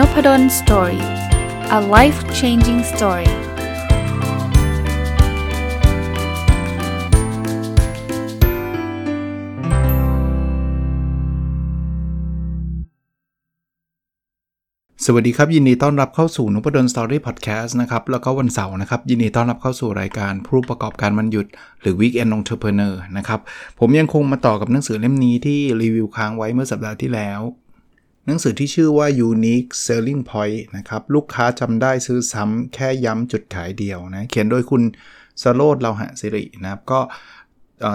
Nopadol Story a life changing story สวัสดีครับ ยินดีต้อนรับเข้าสู่นพดล Story พอดแคสต์นะครับ แล้วก็วันเสาร์นะครับ ยินดีต้อนรับเข้าสู่รายการผู้ประกอบการวันหยุด หรือ Weekend Entrepreneur นะครับ ผมยังคงมาต่อกับหนังสือเล่มนี้ที่รีวิวค้างไว้เมื่อสัปดาห์ที่แล้ว หนังสือที่ชื่อว่า Unique Selling Point นะครับ ลูกค้าจำได้ซื้อซ้ำแค่ย้ำจุดขายเดียวนะ เขียนโดยคุณสโรดเราหะสิรินะครับ ก็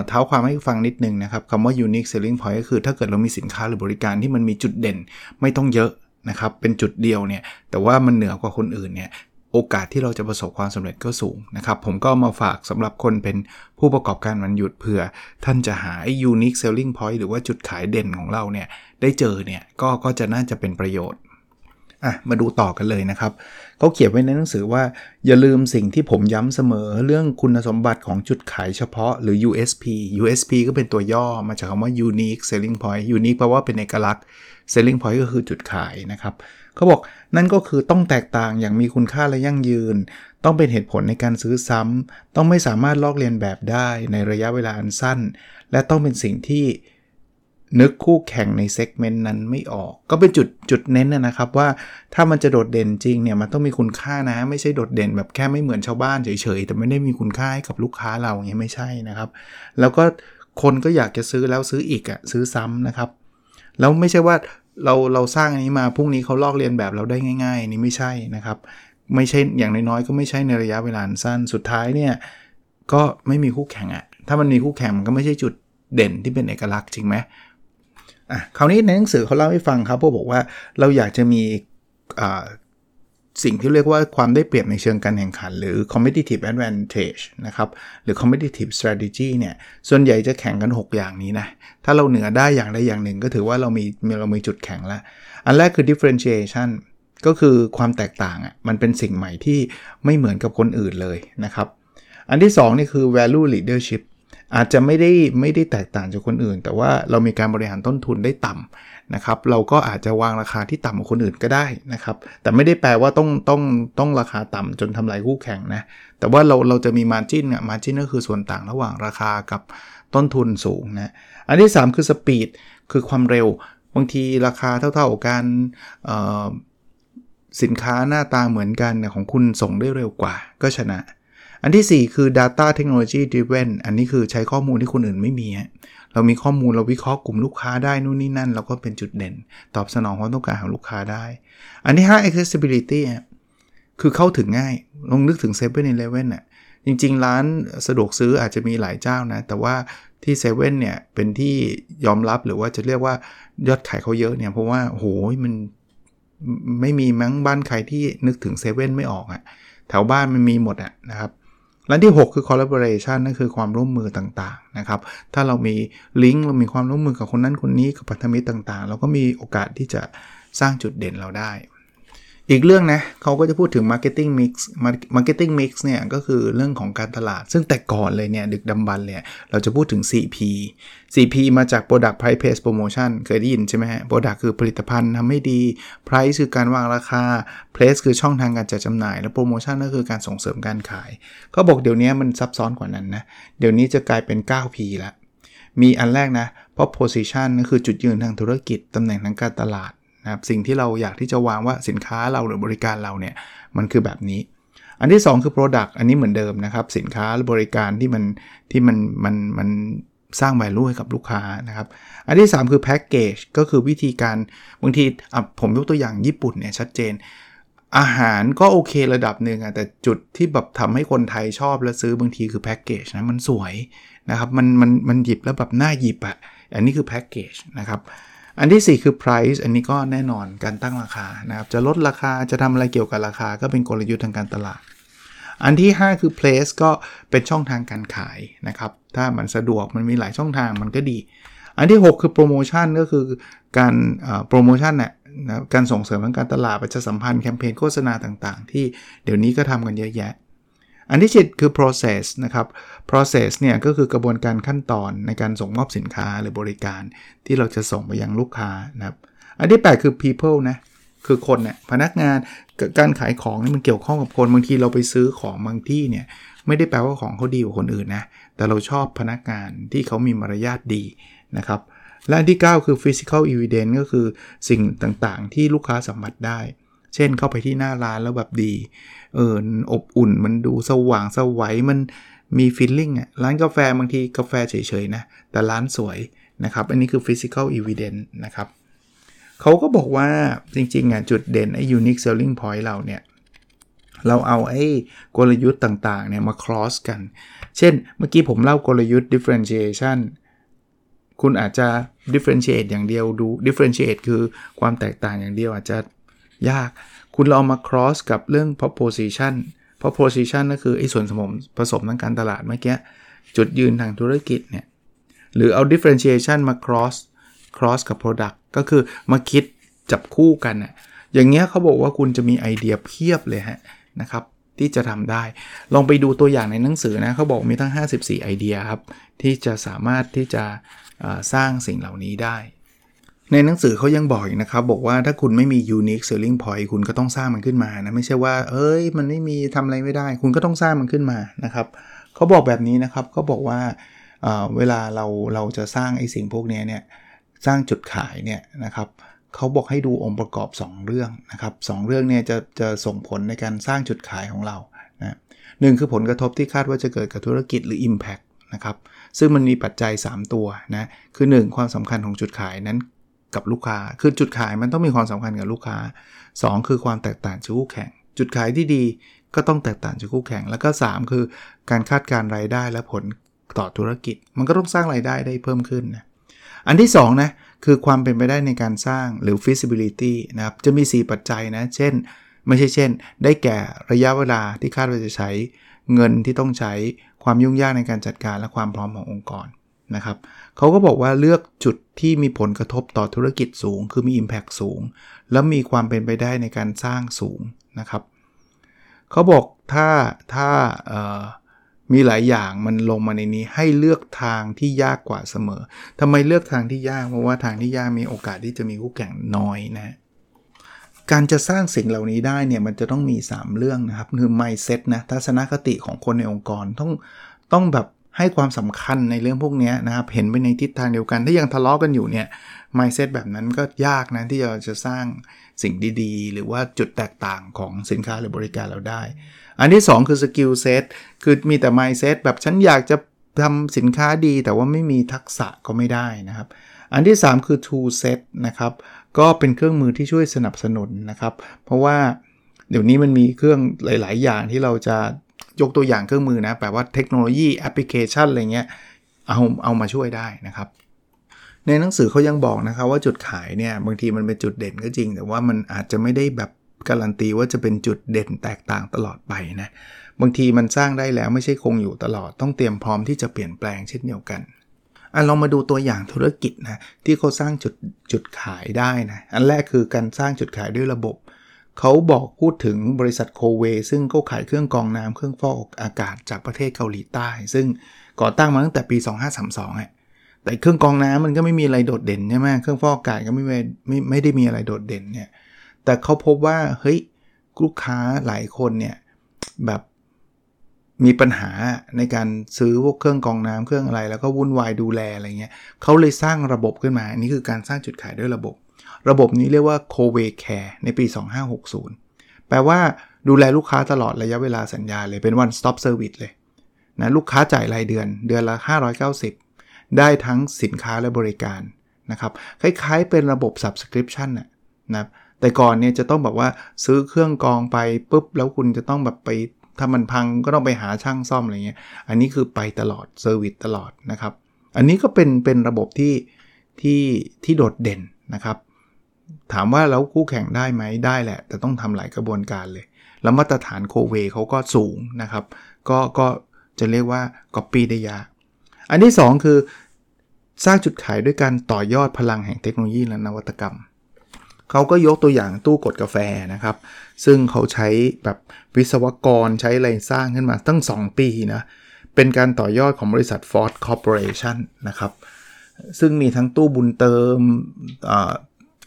เท้าความให้ฟังนิดนึงนะครับคำว่า unique selling point ก็คือถ้าเกิดเรามีสินค้าหรือบริการที่มันมีจุดเด่นไม่ต้องเยอะนะครับเป็นจุดเดียวเนี่ยแต่ว่ามันเหนือกว่าคนอื่นเนี่ย โอกาสที่เราจะประสบความสำเร็จก็สูงนะครับ ผมก็มาฝากสำหรับคนเป็นผู้ประกอบการวันหยุดเผื่อ ท่านจะหา unique selling point หรือว่าจุดขายเด่นของเราเนี่ยได้เจอเนี่ยก็ก็จะน่าจะเป็นประโยชน์ อะมาดูต่อกันเลยนะครับเขาเขียนไว้ในหนังสือว่า อย่าลืมสิ่งที่ผมย้ำเสมอเรื่องคุณสมบัติของจุดขายเฉพาะหรือ USP USP ก็เป็นตัวย่อมาจากคำว่า unique selling point unique แปลว่าเป็นเอกลักษณ์ selling point ก็คือจุดขายนะครับเขาบอกนั่นก็คือต้องแตกต่างอย่างมีคุณค่าและยั่งยืน ต้องเป็นเหตุผลในการซื้อซ้ำต้องไม่สามารถลอกเลียนแบบได้ในระยะเวลาอันสั้น และต้องเป็นสิ่งที่ นึกคู่แข่งในเซกเมนต์นั้นไม่ออก ก็เป็นจุดจุดเน้นนะครับว่าถ้ามันจะโดดเด่นจริงเนี่ยมันต้องมีคุณค่านะ ไม่ใช่โดดเด่นแบบแค่ไม่เหมือนชาวบ้านเฉยๆ แต่ไม่ได้มีคุณค่าให้กับลูกค้าเราอย่างนี้ไม่ใช่นะครับ แล้วก็คนก็อยากจะซื้อแล้วซื้ออีกอะซื้อซ้ำนะครับ แล้วไม่ใช่ว่าเราเราสร้างอันนี้มาพรุ่งนี้เขาลอกเรียนแบบเราได้ง่าย ๆ นี่ไม่ใช่นะครับ ไม่ใช่อย่างน้อยๆก็ไม่ใช่ในระยะเวลาสั้นสุดท้ายเนี่ยก็ไม่มีคู่แข่งอะถ้ามันมีคู่แข่งมันก็ไม่ใช่จุดเด่นที่เป็นเอกลักษณ์จริงไหม อะคราวนี้ในหนังสือเขาเล่าให้ฟังครับพวกบอกว่าเราอยากจะมีสิ่งที่เรียกว่าความได้เปรียบในเชิงการแข่งขัน หรือ competitive advantage นะครับ หรือ competitive strategy เนี่ย ส่วนใหญ่จะแข่งกัน 6 อย่างนี้นะ ถ้าเราเหนือได้อย่างใดอย่างหนึ่ง ก็ถือว่าเรามีเรามีจุดแข็งล้วอันแรกคือ differentiation ก็คือความแตกต่างอะ มันเป็นสิ่งใหม่ที่ไม่เหมือนกับคนอื่นเลยนะครับ อันที่2นี่คือ value leadership อาจจะไม่ได้ไม่ได้แตกต่างจากคนอื่น แต่ว่าเรามีการบริหารต้นทุนได้ต่ำนะครับเราก็อาจจะวางราคาที่ต่ำกว่าคนอื่นก็ได้นะครับแต่ไม่ได้แปลว่าต้องต้องต้องราคาต่ำจนทำลายคู่แข่งนะแต่ว่าเราเราจะมีมาจิ้นอะมาจิ้นก็คือส่วนต่างระหว่างราคากับต้นทุนสูงนะอันที่ 3 คือสปีดคือความเร็วบางทีราคาเท่าๆกันสินค้าหน้าตาเหมือนกันของคุณส่งได้เร็วกว่าก็ชนะ อันที่ 4 คือ data technology driven อันนี้คือใช้ข้อมูลที่คนอื่นไม่มี เรามีข้อมูลเราวิเคราะห์กลุ่มลูกค้าได้นู่นนี่นั่น เราก็เป็นจุดเด่น ตอบสนองความต้องการของลูกค้าได้ อันที่ 5 accessibility คือเข้าถึงง่าย ลองนึกถึง7 e เ e ่ e อน่ะจริง ๆ ร้านสะดวกซื้ออาจจะมีหลายเจ้านะ แต่ว่าที่เซเว่นเนี่ยเป็นที่ยอมรับหรือว่าจะเรียกว่ายอดขายเขาเยอะเนี่ย เพราะว่าโหมันไม่มีมั้งบ้านใครที่นึกถึงเซเว่นไม่ออกอะ่ะแถวบ้านมันมีหมดอะนะครับ และที่ 6 คือ collaboration นั่นคือความร่วมมือต่างๆนะครับ ถ้าเรามีลิงก์เรามีความร่วมมือกับคนนั้นคนนี้กับพันธมิตรต่างๆ เราก็มีโอกาสที่จะสร้างจุดเด่นเราได้ อีกเรื่องนะเขาก็จะพูดถึง marketing mix marketing mix เนี่ยก็คือเรื่องของการตลาด ซึ่งแต่ก่อนเลยเนี่ยดึกดำบรรเลยเราจะพูดถึง 4P 4P มาจาก product price place promotion เคยได้ยินใช่ไหมฮะ product คือผลิตภัณฑ์ทำให้ดี price คือการวางราคา place คือช่องทางการจัดจำหน่าย และ promotion ก็คือการส่งเสริมการขายเขาบอกเดี๋ยวนี้มันซับซ้อนกว่านั้นนะ เดี๋ยวนี้จะกลายเป็น 9P ล้วมีอันแรกนะเพราะ position ก็คือจุดยืนทางธุรกิจตำแหน่งทางการตลาด นะครับสิ่งที่เราอยากที่จะวางว่าสินค้าเราหรือบริการเราเนี่ยมันคือแบบนี้ อันที่ 2 คือ Product อันนี้เหมือนเดิมนะครับ สินค้าหรือบริการที่มันที่มันมันมันสร้าง value ให้กับลูกค้านะครับ อันที่ 3 คือ Package ก็คือวิธีการบางทีผมยกตัวอย่างญี่ปุ่นเนี่ยชัดเจน อาหารก็โอเคระดับหนึ่งอะแต่จุดที่แบบทำให้คนไทยชอบและซื้อบางทีคือแพ็กเกจนะมันสวยนะครับมันมันมันหยิบแล้วแบบน่าหยิบอะอันนี้คือแพ็กเกจนะครับ อันที่ 4 คือ price อันนี้ก็แน่นอนการตั้งราคานะครับจะลดราคาจะทำอะไรเกี่ยวกับราคาก็เป็นกลยุทธ์ทางการตลาด อันที่ 5 คือ place ก็เป็นช่องทางการขายนะครับถ้ามันสะดวกมันมีหลายช่องทางมันก็ดี อันที่ 6 คือโปรโมชั่นก็คือการโปรโมชั่นเนี่ยนะการส่งเสริมทางการตลาดประชาสัมพันธ์แคมเปญโฆษณาต่างๆ ที่เดี๋ยวนี้ก็ทำกันเยอะแยะ อันที่7คือ process นะครับ process เนี่ยก็คือกระบวนการขั้นตอนในการส่งมอบสินค้าหรือบริการที่เราจะส่งไปยังลูกค้านะครับ อันที่ 8 คือ people นะ คือคนเนี่ยพนักงานการขายของนี่มันเกี่ยวข้องกับคนบางทีเราไปซื้อของบางที่เนี่ยไม่ได้แปลว่าของเขาดีกว่าคนอื่นนะ แต่เราชอบพนักงานที่เขามีมารยาทดีนะครับ และอันที่ 9 คือ physical evidence ก็คือสิ่งต่างๆ ที่ลูกค้าสัมผัสได้ เช่นเข้าไปที่หน้าร้านแล้วแบบดี เอออบอุ่นมันดูสว่างสวัยมันมีฟีลลิ่งอะร้านกาแฟบางทีกาแฟเฉยๆนะ แต่ร้านสวยนะครับ อันนี้คือ physical evidence นะครับเขาก็บอกว่าจริงๆอะจุดเด่นไอ้ unique selling point เราเนี่ย เราเอาไอ้กลยุทธ์ต่างๆเนี่ยมา cross กัน เช่นเมื่อกี้ผมเล่ากลยุทธ์ differentiation คุณอาจจะ differentiate อย่างเดียวดู differentiate คือความแตกต่างอย่างเดียวอาจจะ ยาก คุณลองมา cross กับเรื่อง proposition proposition ก็คือไอ้ส่วนสมผสมทางการตลาดเมื่อกี้ จุดยืนทางธุรกิจเนี่ย หรือเอา differentiation มา cross cross กับ product ก็คือมาคิดจับคู่กันน่ะอย่างเงี้ยเขาบอกว่าคุณจะมีไอเดียเพียบเลยฮะนะครับที่จะทำได้ ลองไปดูตัวอย่างในหนังสือนะเขาบอกมีทั้ง 54 ไอเดียครับ ที่จะสามารถที่จะสร้างสิ่งเหล่านี้ได้ ในหนังสือเขายังบอกอีกนะครับ บอกว่าถ้าคุณไม่มี unique selling point คุณก็ต้องสร้างมันขึ้นมานะ ไม่ใช่ว่า เอ้ย มันไม่มีทำอะไรไม่ได้ คุณก็ต้องสร้างมันขึ้นมานะครับเขาบอกแบบนี้นะครับเขาบอกว่าเวลาเราเราจะสร้างไอ้สิ่งพวกนี้เนี่ยสร้างจุดขายเนี่ยนะครับเขาบอกให้ดูองค์ประกอบ 2 เรื่องนะครับสเรื่องเนี่ยจะจะส่งผลในการสร้างจุดขายของเรานะหนึ่งคือผลกระทบที่คาดว่าจะเกิดกับธุรกิจหรือ Impact นะครับซึ่งมันมีปัจจัย 3 ตัวนะคือ 1 ความสำคัญของจุดขายนั้น กับลูกค้า คือจุดขายมันต้องมีความสำคัญกับลูกค้า 2 คือความแตกต่างจากคู่แข่ง จุดขายที่ดีก็ต้องแตกต่างจากคู่แข่ง แล้วก็ 3 คือการคาดการรายได้และผลต่อธุรกิจ มันก็ต้องสร้างรายได้ได้เพิ่มขึ้นนะ อันที่2นะคือความเป็นไปได้ในการสร้างหรือ feasibility นะครับ จะมี 4 ปัจจัยนะ เช่น ไม่ใช่เช่น ได้แก่ระยะเวลาที่คาดว่าจะใช้ เงินที่ต้องใช้ ความยุ่งยากในการจัดการและความพร้อมขององค์กร นะครับเขาก็บอกว่าเลือกจุดที่มีผลกระทบต่อธุรกิจสูง คือมี Impact สูง แล้วมีความเป็นไปได้ในการสร้างสูงนะครับเขาบอกถ้าถ้ามีหลายอย่างมันลงมาในนี้ให้เลือกทางที่ยากกว่าเสมอทำไมเลือกทางที่ยาก เพราะว่าทางที่ยากมีโอกาสที่จะมีคู่แข่งน้อยนะ การจะสร้างสิ่งเหล่านี้ได้เนี่ยมันจะต้องมี 3 เรื่องนะครับคือ mindset นะทัศนคติของคนในองค์กรต้องต้องแบบ ให้ความสำคัญในเรื่องพวกนี้นะครับเห็นไปในทิศทางเดียวกัน ถ้ายังทะเลาะกันอยู่เนี่ย mindset แบบนั้นก็ยากนะที่เราจะสร้างสิ่งดีๆ หรือว่าจุดแตกต่างของสินค้าหรือบริการเราได้ อันที่ 2 คือ skill set คือมีแต่ mindset แบบฉันอยากจะทำสินค้าดี แต่ว่าไม่มีทักษะก็ไม่ได้นะครับ อันที่ 3 คือ tool set นะครับก็เป็นเครื่องมือที่ช่วยสนับสนุนนะครับ เพราะว่าเดี๋ยวนี้มันมีเครื่องหลาย ๆ อย่างที่เราจะ ยกตัวอย่างเครื่องมือนะแปลว่าเทคโนโลยีแอปพลิเคชันอะไรเงี้ยเอาเอามาช่วยได้นะครับ ในหนังสือเขายังบอกนะครับว่าจุดขายเนี่ยบางทีมันเป็นจุดเด่นก็จริง แต่ว่ามันอาจจะไม่ได้แบบการันตีว่าจะเป็นจุดเด่นแตกต่างตลอดไปนะบางทีมันสร้างได้แล้วไม่ใช่คงอยู่ตลอดต้องเตรียมพร้อมที่จะเปลี่ยนแปลงเช่นเดียวกันอะลองมาดูตัวอย่างธุรกิจนะที่เขาสร้างจุดจุดขายได้นะอันแรกคือการสร้างจุดขายด้วยระบบ เขาบอกพูดถึงบริษัทโคเว ซึ่งเขาขายเครื่องกรองน้ำเครื่องฟอกอากาศจากประเทศเกาหลีใต้ ซึ่งก่อตั้งมาตั้งแต่ปี 2532อะแต่เครื่องกรองน้ำมันก็ไม่มีอะไรโดดเด่นใช่ไหมเครื่องฟอกอากาศก็ไม่ไม่ไม่ได้มีอะไรโดดเด่นเนี่ยแต่เขาพบว่าเฮ้ยลูกค้าหลายคนเนี่ยแบบมีปัญหาในการซื้อพวกเครื่องกรองน้ำเครื่องอะไร แล้วก็วุ่นวายดูแลอะไรเงี้ยเขาเลยสร้างระบบขึ้นมา อันนี้คือการสร้างจุดขายด้วยระบบ ระบบนี้เรียกว่า c o v e Care ในปี 2560 แปลว่าดูแลลูกค้าตลอดระยะเวลาสัญญาเลยเป็น one stop service เลยนะลูกค้าจ่ายรายเดือนเดือนละ 590 ได้ทั้งสินค้าและบริการนะครับคล้ายๆเป็นระบบ subscription นะนะแต่ก่อนเนี่ยจะต้องแบบว่าซื้อเครื่องกรองไปปุ๊บ แล้วคุณจะต้องแบบไปถ้ามันพังก็ต้องไปหาช่างซ่อมอะไรเงี้ย อันนี้คือไปตลอด service ตลอดนะครับ อันนี้ก็เป็นเป็นระบบที่ที่ที่โดดเด่นนะครับ ถามว่าแล้วคู่แข่งได้ไหมได้แหละ แต่ต้องทำหลายกระบวนการเลย แล้วมาตรฐาน Coway เขาก็สูงนะครับ ก็ก็จะเรียกว่าก๊อปปี้ได้ยากอันที่ 2 คือ สร้างจุดขายด้วยการต่อยอดพลังแห่งเทคโนโลยีและนวัตกรรม เขาก็ยกตัวอย่างตู้กดกาแฟนะครับ ซึ่งเขาใช้แบบวิศวกรใช้อะไรสร้างขึ้นมาตั้ง 2 ปีนะ เป็นการต่อยอดของบริษัท Ford Corporation นะครับ ซึ่งมีทั้งตู้บุญเติม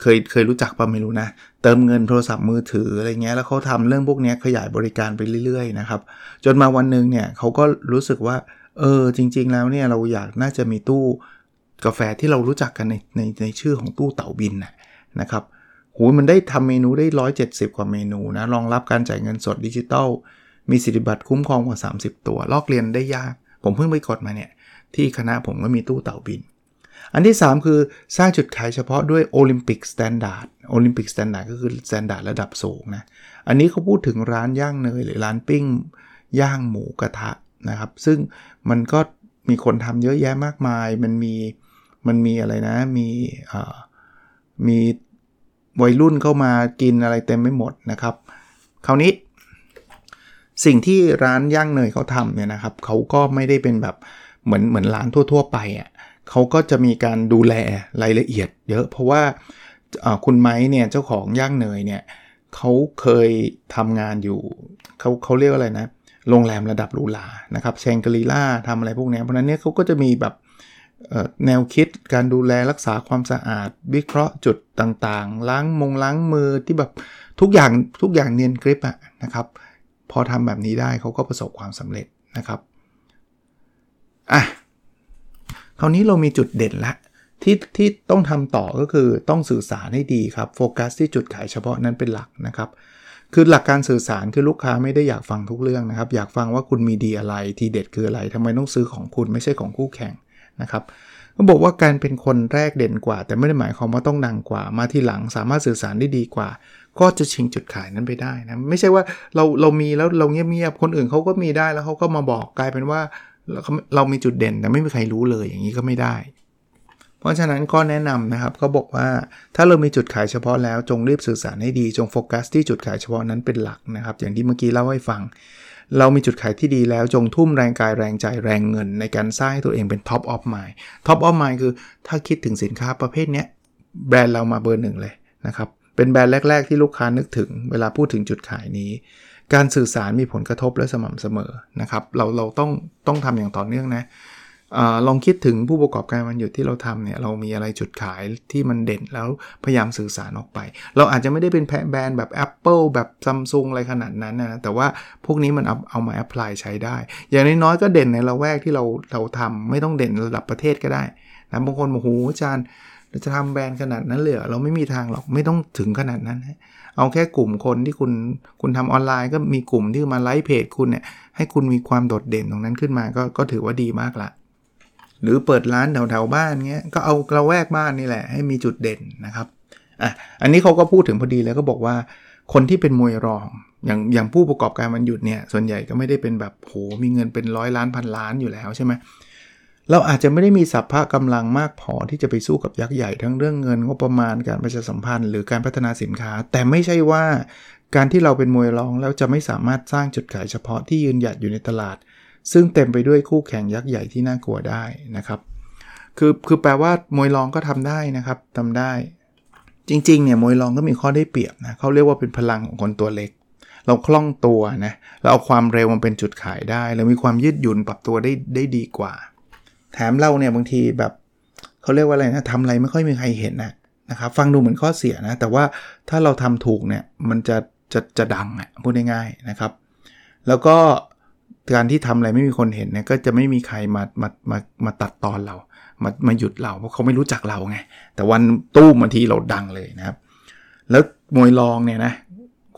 เคยเคยรู้จักป่ะไม่รู้นะ เติมเงินโทรศัพท์มือถืออะไรเงี้ยแล้วเขาทำเรื่องพวกนี้ขยายบริการไปเรื่อยๆนะครับ จนมาวันหนึ่งเนี่ยเขาก็รู้สึกว่า เออจริง ๆ แล้วเนี่ยเราอยากน่าจะมีตู้กาแฟที่เรารู้จักกันในในในชื่อของตู้เต่าบินนะครับหูมันได้ทำเมนูได้ 170 กว่าเมนูนะรองรับการจ่ายเงินสดดิจิตอลมีสิทธิบัตรคุ้มครองกว่า 30 ตัว ลอกเลียนได้ยาก ผมเพิ่งไปกดมาเนี่ย ที่คณะผมก็มีตู้เต่าบิน อันที่ 3 คือสร้างจุดขายเฉพาะด้วย Olympic standard Olympic standard ก็คือ standard ระดับสูงนะ อันนี้เขาพูดถึงร้านย่างเนยหรือร้านปิ้งย่างหมูกระทะนะครับ ซึ่งมันก็มีคนทำเยอะแยะมากมาย มันมีมันมีอะไรนะ มีมีวัยรุ่นเข้ามากินอะไรเต็มไม่หมดนะครับ คราวนี้สิ่งที่ร้านย่างเนยเขาทำเนี่ยนะครับเขาก็ไม่ได้เป็นแบบเหมือนเหมือนร้านทั่ว ๆ ไปอะ่ะ เขาก็จะมีการดูแลรายละเอียดเยอะ เพราะว่าคุณไม้เนี่ยเจ้าของย่างเนยเนี่ยเขาเคยทำงานอยู่เขาเขาเรียกอะไรนะ โรงแรมระดับรูหรานะครับแชงกรีล่าทำอะไรพวกนี้เพราะนั้นเนี่ยเขาก็จะมีแบบแนวคิดการดูแลรักษาความสะอาด วิเคราะห์จุดต่างๆ ล้างมงล้างมือที่แบบทุกอย่างทุกอย่างเนียนกริปอะนะครับ พอทำแบบนี้ได้เขาก็ประสบความสำเร็จนะครับอะ คราวนี้เรามีจุดเด่นละที่ที่ต้องทำต่อก็คือต้องสื่อสารให้ดีครับโฟกัสที่จุดขายเฉพาะนั้นเป็นหลักนะครับคือหลักการสื่อสารคือลูกค้าไม่ได้อยากฟังทุกเรื่องนะครับ อยากฟังว่าคุณมีดีอะไรทีเด็ดคืออะไรทำไมต้องซื้อของคุณไม่ใช่ของคู่แข่งนะครับก็บอกว่าการเป็นคนแรกเด่นกว่า แต่ไม่ได้หมายความว่าต้องดังกว่า มาที่หลังสามารถสื่อสารได้ดีกว่า ก็จะชิงจุดขายนั้นไปได้นะไม่ใช่ว่าเราเรามีแล้วเราเงียบๆคนอื่นเขาก็มีได้แล้วเขาก็มาบอกกลายเป็นว่า เรามีจุดเด่นแต่ไม่มีใครรู้เลยอย่างนี้ก็ไม่ได้ เพราะฉะนั้นก็แนะนำนะครับเขาบอกว่าถ้าเรามีจุดขายเฉพาะแล้วจงรีบสื่อสารให้ดีจงโฟกัสที่จุดขายเฉพาะนั้นเป็นหลักนะครับ อย่างที่เมื่อกี้เล่าให้ฟัง เรามีจุดขายที่ดีแล้วจงทุ่มแรงกายแรงใจแรงเงิน ในการสร้างให้ตัวเองเป็น top of mind top of mind คือถ้าคิดถึงสินค้าประเภทนี้แบรนด์เรามาเบอร์หนึ่งเลยนะครับเป็นแบรนด์แรก ๆ ที่ลูกค้านึกถึงเวลาพูดถึงจุดขายนี้ การสื่อสารมีผลกระทบและสม่ำเสมอนะครับ เราเราต้องต้องทำอย่างต่อเนื่องนะอลองคิดถึงผู้ประกอบการวันหยุดที่เราทำเนี่ยเรามีอะไรจุดขายที่มันเด่นแล้วพยายามสื่อสารออกไป เราอาจจะไม่ได้เป็นแพแบรนด์แบบ Apple แบบซัมซุงอะไรขนาดนั้นนะแต่ว่าพวกนี้มันเอาเอามา apply ใช้ได้ อย่างน้อยๆก็เด่นในละแวกที่เราเราทำไม่ต้องเด่นระดับประเทศก็ได้นะบางคนบอกโหอาจารย์เราจะทำแบรนด์ขนาดนั้นเลยเราไม่มีทางหรอกไม่ต้องถึงขนาดนั้น เอาแค่กลุ่มคนที่คุณคุณทำออนไลน์ ก็มีกลุ่มที่มาไลก์เพจคุณเนี่ยให้คุณมีความโดดเด่นตรงนั้นขึ้นมาก็ก็ถือว่าดีมากละหรือเปิดร้านแถวๆบ้านเงี้ยก็เอากระแวกบ้านนี่แหละให้มีจุดเด่นนะครับอะอันนี้เขาก็พูดถึงพอดีแล้วก็บอกว่าคนที่เป็นมวยรองอย่างอย่างผู้ประกอบการมันหยุดเนี่ยส่วนใหญ่ก็ไม่ได้เป็นแบบโหมีเงินเป็นร้อยล้านพันล้านอยู่แล้วใช่ไหมเเราอาจจะไม่ได้มีสัพพะกำลังมากพอที่จะไปสู้กับยักษ์ใหญ่ทั้งเรื่องเงินงบประมาณการประชาสัมพันธ์ หรือการพัฒนาสินค้า แต่ไม่ใช่ว่า การที่เราเป็นมวยรองแล้วจะไม่สามารถสร้างจุดขายเฉพาะที่ยืนหยัดอยู่ในตลาด ซึ่งเต็มไปด้วยคู่แข่งยักษ์ใหญ่ที่น่ากลัวได้นะครับคือคือแปลว่ามวยรองก็ทำได้นะครับทำได้ จริงๆเนี่ยมวยรองก็มีข้อได้เปรียบนะเขาเรียกว่าเป็นพลังของคนตัวเล็ก เราคล่องตัวนะเราเอาความเร็วมันเป็นจุดขายได้เรามีความยืดหยุ่นปรับตัวได้ได้ดีกว่า แถมเราเนี่ยบางทีแบบเขาเรียกว่าอะไรนะทำอะไรไม่ค่อยมีใครเห็นนะนะครับฟังดูเหมือนข้อเสียนะ แต่ว่าถ้าเราทำถูกเนี่ยมันจะจะจะดังอะพูดง่ายๆนะครับ แล้วก็การที่ทำอะไรไม่มีคนเห็นเนี่ยก็จะไม่มีใครมามามามาตัดตอนเรา มามาหยุดเราเพราะเขาไม่รู้จักเราไงแต่วันตู้บางทีเราดังเลยนะครับ แล้วมวยรองเนี่ยนะ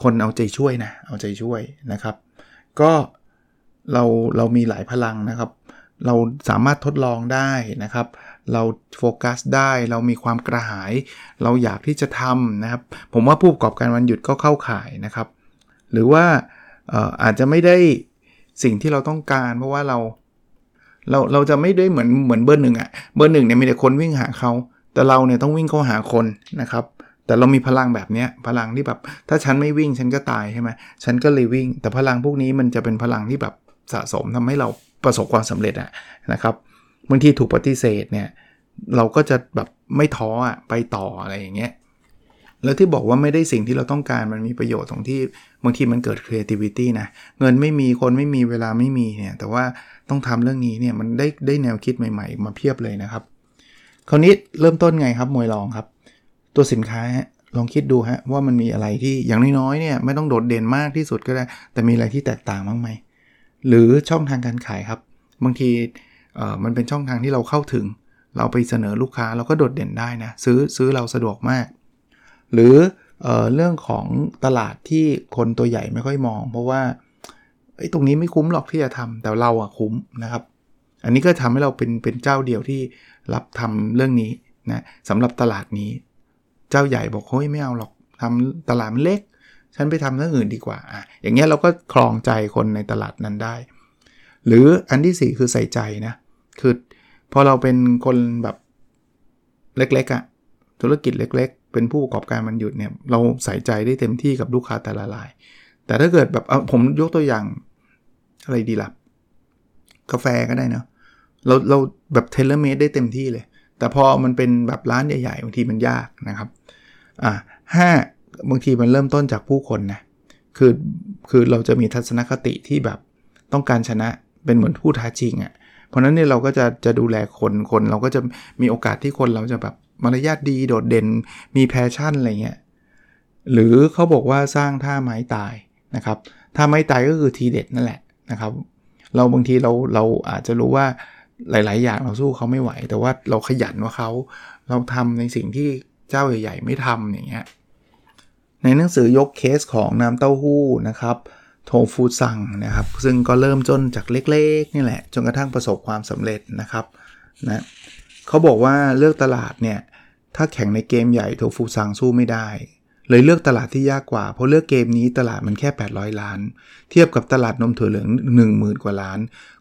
คนเอาใจช่วยนะเอาใจช่วยนะครับ ก็เราเรามีหลายพลังนะครับ เราสามารถทดลองได้นะครับ เราโฟกัสได้ เรามีความกระหาย เราอยากที่จะทำนะครับ ผมว่าผู้ประกอบการวันหยุดก็เข้าข่ายนะครับ หรือว่าอาจจะไม่ได้สิ่งที่เราต้องการ เพราะว่าเราเราเราจะไม่ได้เหมือนเหมือนเบอร์หนึ่งอะเบอร์หนึ่งเนี่ยมีแต่คนวิ่งหาเขา แต่เราเนี่ยต้องวิ่งเข้าหาคนนะครับ แต่เรามีพลังแบบนี้พลังที่แบบ ถ้าฉันไม่วิ่งฉันก็ตายใช่ไหมฉันก็เลยวิ่ง แต่พลังพวกนี้มันจะเป็นพลังที่แบบสะสมทำให้เรา ประสบความสำเร็จอะนะครับบางทีถูกปฏิเสธเนี่ยเราก็จะแบบไม่ท้ออะไปต่ออะไรอย่างเงี้ยแล้วที่บอกว่าไม่ได้สิ่งที่เราต้องการมันมีประโยชน์ตรงที่บางทีมันเกิด creativity นะ เงินไม่มีคนไม่มีเวลาไม่มีเนี่ย แต่ว่าต้องทำเรื่องนี้เนี่ยมันได้ได้แนวคิดใหม่ ๆ มาเพียบเลยนะครับ คราวนี้เริ่มต้นไงครับมวยรองครับ ตัวสินค้าลองคิดดูฮะว่ามันมีอะไรที่อย่างน้อยๆเนี่ยไม่ต้องโดดเด่นมากที่สุดก็ได้ แต่มีอะไรที่แตกต่างบ้างไหม หรือช่องทางการขายครับ บางทีมันเป็นช่องทางที่เราเข้าถึง เราไปเสนอลูกค้าเราก็โดดเด่นได้นะซื้อซื้อเราสะดวกมาก หรือเอเรื่องของตลาดที่คนตัวใหญ่ไม่ค่อยมอง เพราะว่าไอ้ตรงนี้ไม่คุ้มหรอกที่จะทำแต่เราอะคุ้มนะครับ อันนี้ก็ทำให้เราเป็นเป็นเจ้าเดียวที่รับทำเรื่องนี้นะสำหรับตลาดนี้ เจ้าใหญ่บอกเฮ้ยไม่เอาหรอกทำตลาดมันเล็ก ฉันไปทำเรื่องอื่นดีกว่าอะอย่างเงี้ยเราก็ครองใจคนในตลาดนั้นได้ หรืออันที่ 4 คือใส่ใจนะ คือพอเราเป็นคนแบบเล็กๆอะ่ะธุรกิจเล็ก ๆ เป็นผู้ประกอบการมันหยุดเนี่ยเราใส่ใจได้เต็มที่กับลูกค้าแต่ละราย แต่ถ้าเกิดแบบผมยกตัวอย่างอะไรดีละ่ะกาแฟก็ได้นะเราเราแบบเทเลเมดได้เต็มที่เลย แต่พอมันเป็นแบบร้านใหญ่ๆบางทีมันยากนะครับอ่าห้า บางทีมันเริ่มต้นจากผู้คนนะคือคือเราจะมีทัศนคติที่แบบต้องการชนะเป็นเหมือนผู้ท้าชิงอะ่ะเพราะนั้นเนี่ยเราก็จะจะดูแลคนคนเราก็จะมีโอกาสที่คนเราจะแบบมารยาทดีโดดเด่นมีแพชชั่นอะไรเงี้ยหรือเขาบอกว่าสร้างท่าไม้ตายนะครับท่าไม้ตายก็คือทีเด็ดนั่นแหละนะครับเราบางทีเราเราอาจจะรู้ว่าหลาย ๆ อย่างเราสู้เขาไม่ไหว แต่ว่าเราขยันว่าเขาเราทำในสิ่งที่เจ้าใหญ่ ๆ ไม่ทำอย่างเงี้ย ในหนังสือยกเคสของน้ำเต้าหู้นะครับโทฟูซังนะครับ ซึ่งก็เริ่มจนจากเล็กๆนี่แหละ จนกระทั่งประสบความสำเร็จนะครับนะเขาบอกว่าเลือกตลาดเนี่ย ถ้าแข่งในเกมใหญ่โทฟูซังสู้ไม่ได้ เลยเลือกตลาดที่ยากกว่า เพราะเลือกเกมนี้ตลาดมันแค่ 800 ล้าน เทียบกับตลาดนมถั่วเหลือง10,000 กว่าล้าน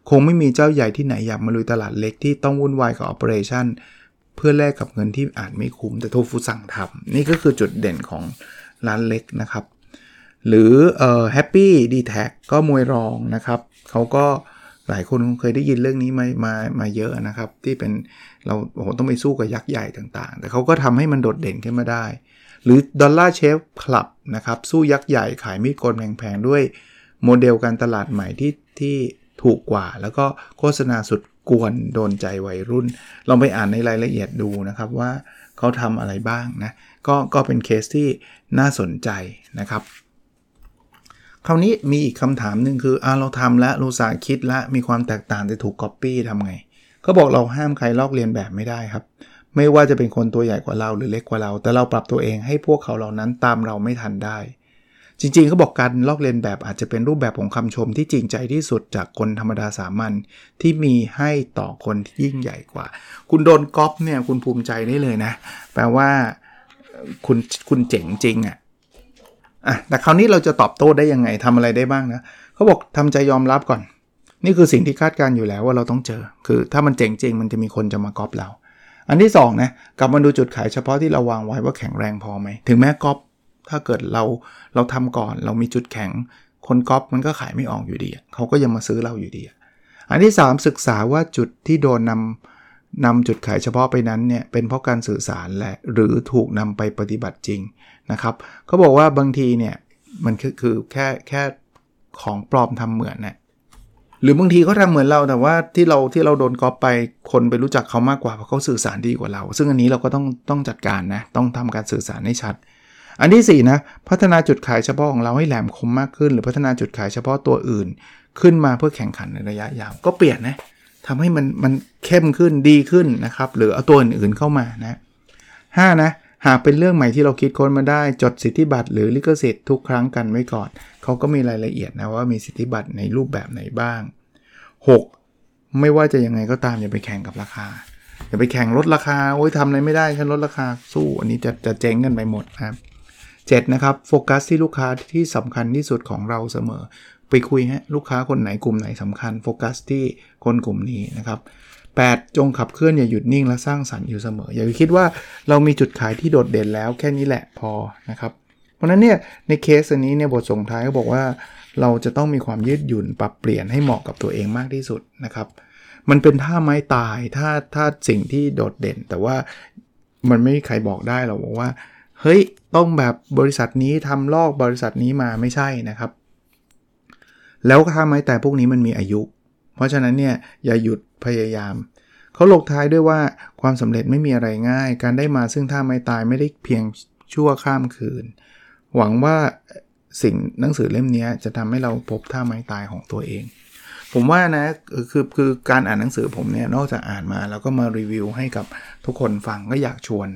คงไม่มีเจ้าใหญ่ที่ไหนอยากมาลุยตลาดเล็กที่ต้องวุ่นวายกับ operation เพื่อแลกกับเงินที่อาจไม่คุ้มแต่โทฟุซังทำนี่ก็คือจุดเด่นของ ร้านเล็กนะครับ หรือเอ่อ Happy dtac ก็มวยรองนะครับเขาก็หลายคนคงเคยได้ยินเรื่องนี้มามามาเยอะนะครับ ที่เป็นเราโอ้โหต้องไปสู้กับยักษ์ใหญ่ต่างๆ แต่เขาก็ทำให้มันโดดเด่นขึ้นมาได้ หรือ Dollar Shave Club นะครับ สู้ยักษ์ใหญ่ขายมีดโกนแพงๆ ด้วยโมเดลการตลาดใหม่ที่ที่ถูกกว่า แล้วก็โฆษณาสุดกวนโดนใจวัยรุ่น ลองไปอ่านในรายละเอียดดูนะครับว่าเขาทำอะไรบ้างนะ ก็ก็เป็นเคสที่น่าสนใจนะครับคราวนี้มีอีกคำถามหนึ่งคืออ่าเราทำแล้วอุตส่าห์คิดและมีความแตกต่างแต่ถูกก๊อปปี้ทำไงเขาบอกเราห้ามใครลอกเลียนแบบไม่ได้ครับ ไม่ว่าจะเป็นคนตัวใหญ่กว่าเราหรือเล็กกว่าเรา แต่เราปรับตัวเองให้พวกเขาเหล่านั้นตามเราไม่ทันได้ จริงๆเขาบอกการลอกเลียนแบบอาจจะเป็นรูปแบบของคำชมที่จริงใจที่สุดจากคนธรรมดาสามัญที่มีให้ต่อคนที่ยิ่งใหญ่กว่า คุณโดนก๊อปเนี่ยคุณภูมิใจได้เลยนะ แปลว่า คุณคุณเจ๋งจริงอะ่ะอะแต่คราวนี้เราจะตอบโต้ได้ยังไงทำอะไรได้บ้างนะเขาบอกทำใจยอมรับก่อน นี่คือสิ่งที่คาดการอยู่แล้วว่าเราต้องเจอ คือถ้ามันเจ๋งจริงมันจะมีคนจะมาก๊อปเรา อันที่2นะกลับมาดูจุดขายเฉพาะที่เราวางไว้ว่าแข็งแรงพอไหมถึงแม้ก๊อปถ้าเกิดเราเราทำก่อนเรามีจุดแข็ง คนก๊อปมันก็ขายไม่ออกอยู่ดีเขาก็ยังมาซื้อเราอยู่ดี อันที่ 3 ศึกษาว่าจุดที่โดนนำ นำจุดขายเฉพาะไปนั้นเนี่ยเป็นเพราะการสื่อสารแหละหรือถูกนำไปปฏิบัติจริงนะครับเขาบอกว่าบางทีเนี่ยมันคือคือแค่แค่ของปลอมทำเหมือนนะหรือบางทีเขาทาเหมือนเราแต่ว่าที่เราที่เราโดนก๊อปไปคนไปรู้จักเขามากกว่าเพราะเขาสื่อสารดีกว่าเรา ซึ่งอันนี้เราก็ต้องต้องจัดการนะต้องทำการสื่อสารให้ชัด อันที่4นะพัฒนาจุดขายเฉพาะของเราให้แหลมคมมากขึ้น หรือพัฒนาจุดขายเฉพาะตัวอื่น ขึ้นมาเพื่อแข่งขันในระยะยาวก็เปลี่ยนนะ ทำให้มันมันเข้มขึ้นดีขึ้นนะครับ หรือเอาตัวอื่นๆเข้ามานะห้านะหากเป็นเรื่องใหม่ที่เราคิดค้นมาได้จดสิทธิบัตรหรือลิขสิทธิ์ทุกครั้งกันไว้ก่อน เขาก็มีรายละเอียดนะว่ามีสิทธิบัตรในรูปแบบไหนบ้าง 6. ไม่ว่าจะยังไงก็ตามอย่าไปแข่งกับราคา อย่าไปแข่งลดราคาโอ้ยทำอะไรไม่ได้ฉันลดราคาสู้ อันนี้จะจะเจ๊งกันไปหมดนะครับ7นะครับโฟกัสที่ลูกค้าที่สำคัญที่สุดของเราเสมอ ไปคุยฮะลูกค้าคนไหนกลุ่มไหนสำคัญโฟกัสที่คนกลุ่มนี้นะครับ 8. จงขับเคลื่อนอย่าหยุดนิ่งและสร้างสรรค์อยู่เสมอ อย่าคิดว่าเรามีจุดขายที่โดดเด่นแล้วแค่นี้แหละพอนะครับเพราะนั้นเนี่ยในเคสอันนี้เนี่ยบทส่งท้ายก็บอกว่า เราจะต้องมีความยืดหยุ่นปรับเปลี่ยนให้เหมาะกับตัวเองมากที่สุดนะครับ มันเป็นท่าไม้ตายถ้าถ้าสิ่งที่โดดเด่น แต่ว่ามันไม่มีใครบอกได้เราบอกว่า เฮ้ยต้องแบบบริษัทนี้ทำลอกบริษัทนี้มาไม่ใช่นะครับ แล้วทำไมแต่พวกนี้มันมีอายุ เพราะฉะนั้นเนี่ยอย่าหยุดพยายามเขาลงท้ายด้วยว่าความสำเร็จไม่มีอะไรง่าย การได้มาซึ่งท่าไม้ตายไม่ได้เพียงชั่วข้ามคืน หวังว่าสิ่งหนังสือเล่มนี้จะทำให้เราพบท่าไม้ตายของตัวเอง ผมว่านะคือคือการอ่านหนังสือผมเนี่ยนอกจากอ่านมาแล้วก็มารีวิวให้กับทุกคนฟังก็อยากชวน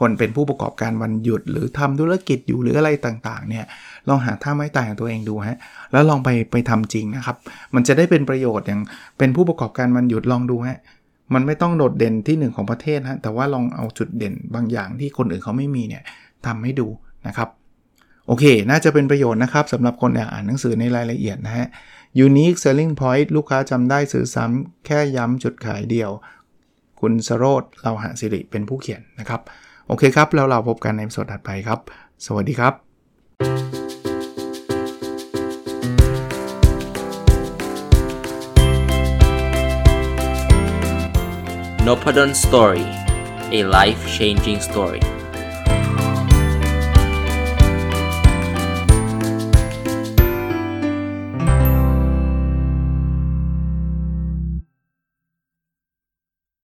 คนเป็นผู้ประกอบการวันหยุด หรือทำธุรกิจอยู่หรืออะไรต่างๆเนี่ยลองหาท่าไม้ตายของตัวเองดูฮะแล้วลองไปไปทำจริงนะครับ มันจะได้เป็นประโยชน์อย่างเป็นผู้ประกอบการวันหยุดลองดูฮะมันไม่ต้องโดดเด่นที่หนึ่งของประเทศฮะแต่ว่าลองเอาจุดเด่นบางอย่างที่คนอื่นเขาไม่มีเนี่ยทำให้ดูนะครับโอเค น่าจะเป็นประโยชน์นะครับสำหรับคนอยากอ่านหนังสือในรายละเอียดนะฮะ Unique Selling Point ลูกค้าจำได้ซื้อซ้ำแค่ย้ำจุดขายเดียว คุณสโรธเราหาสิริเป็นผู้เขียนนะครับ โอเคครับ แล้วเราพบกันในสดถัดไปครับ สวัสดีครับ n o p ด d o n Story a life changing story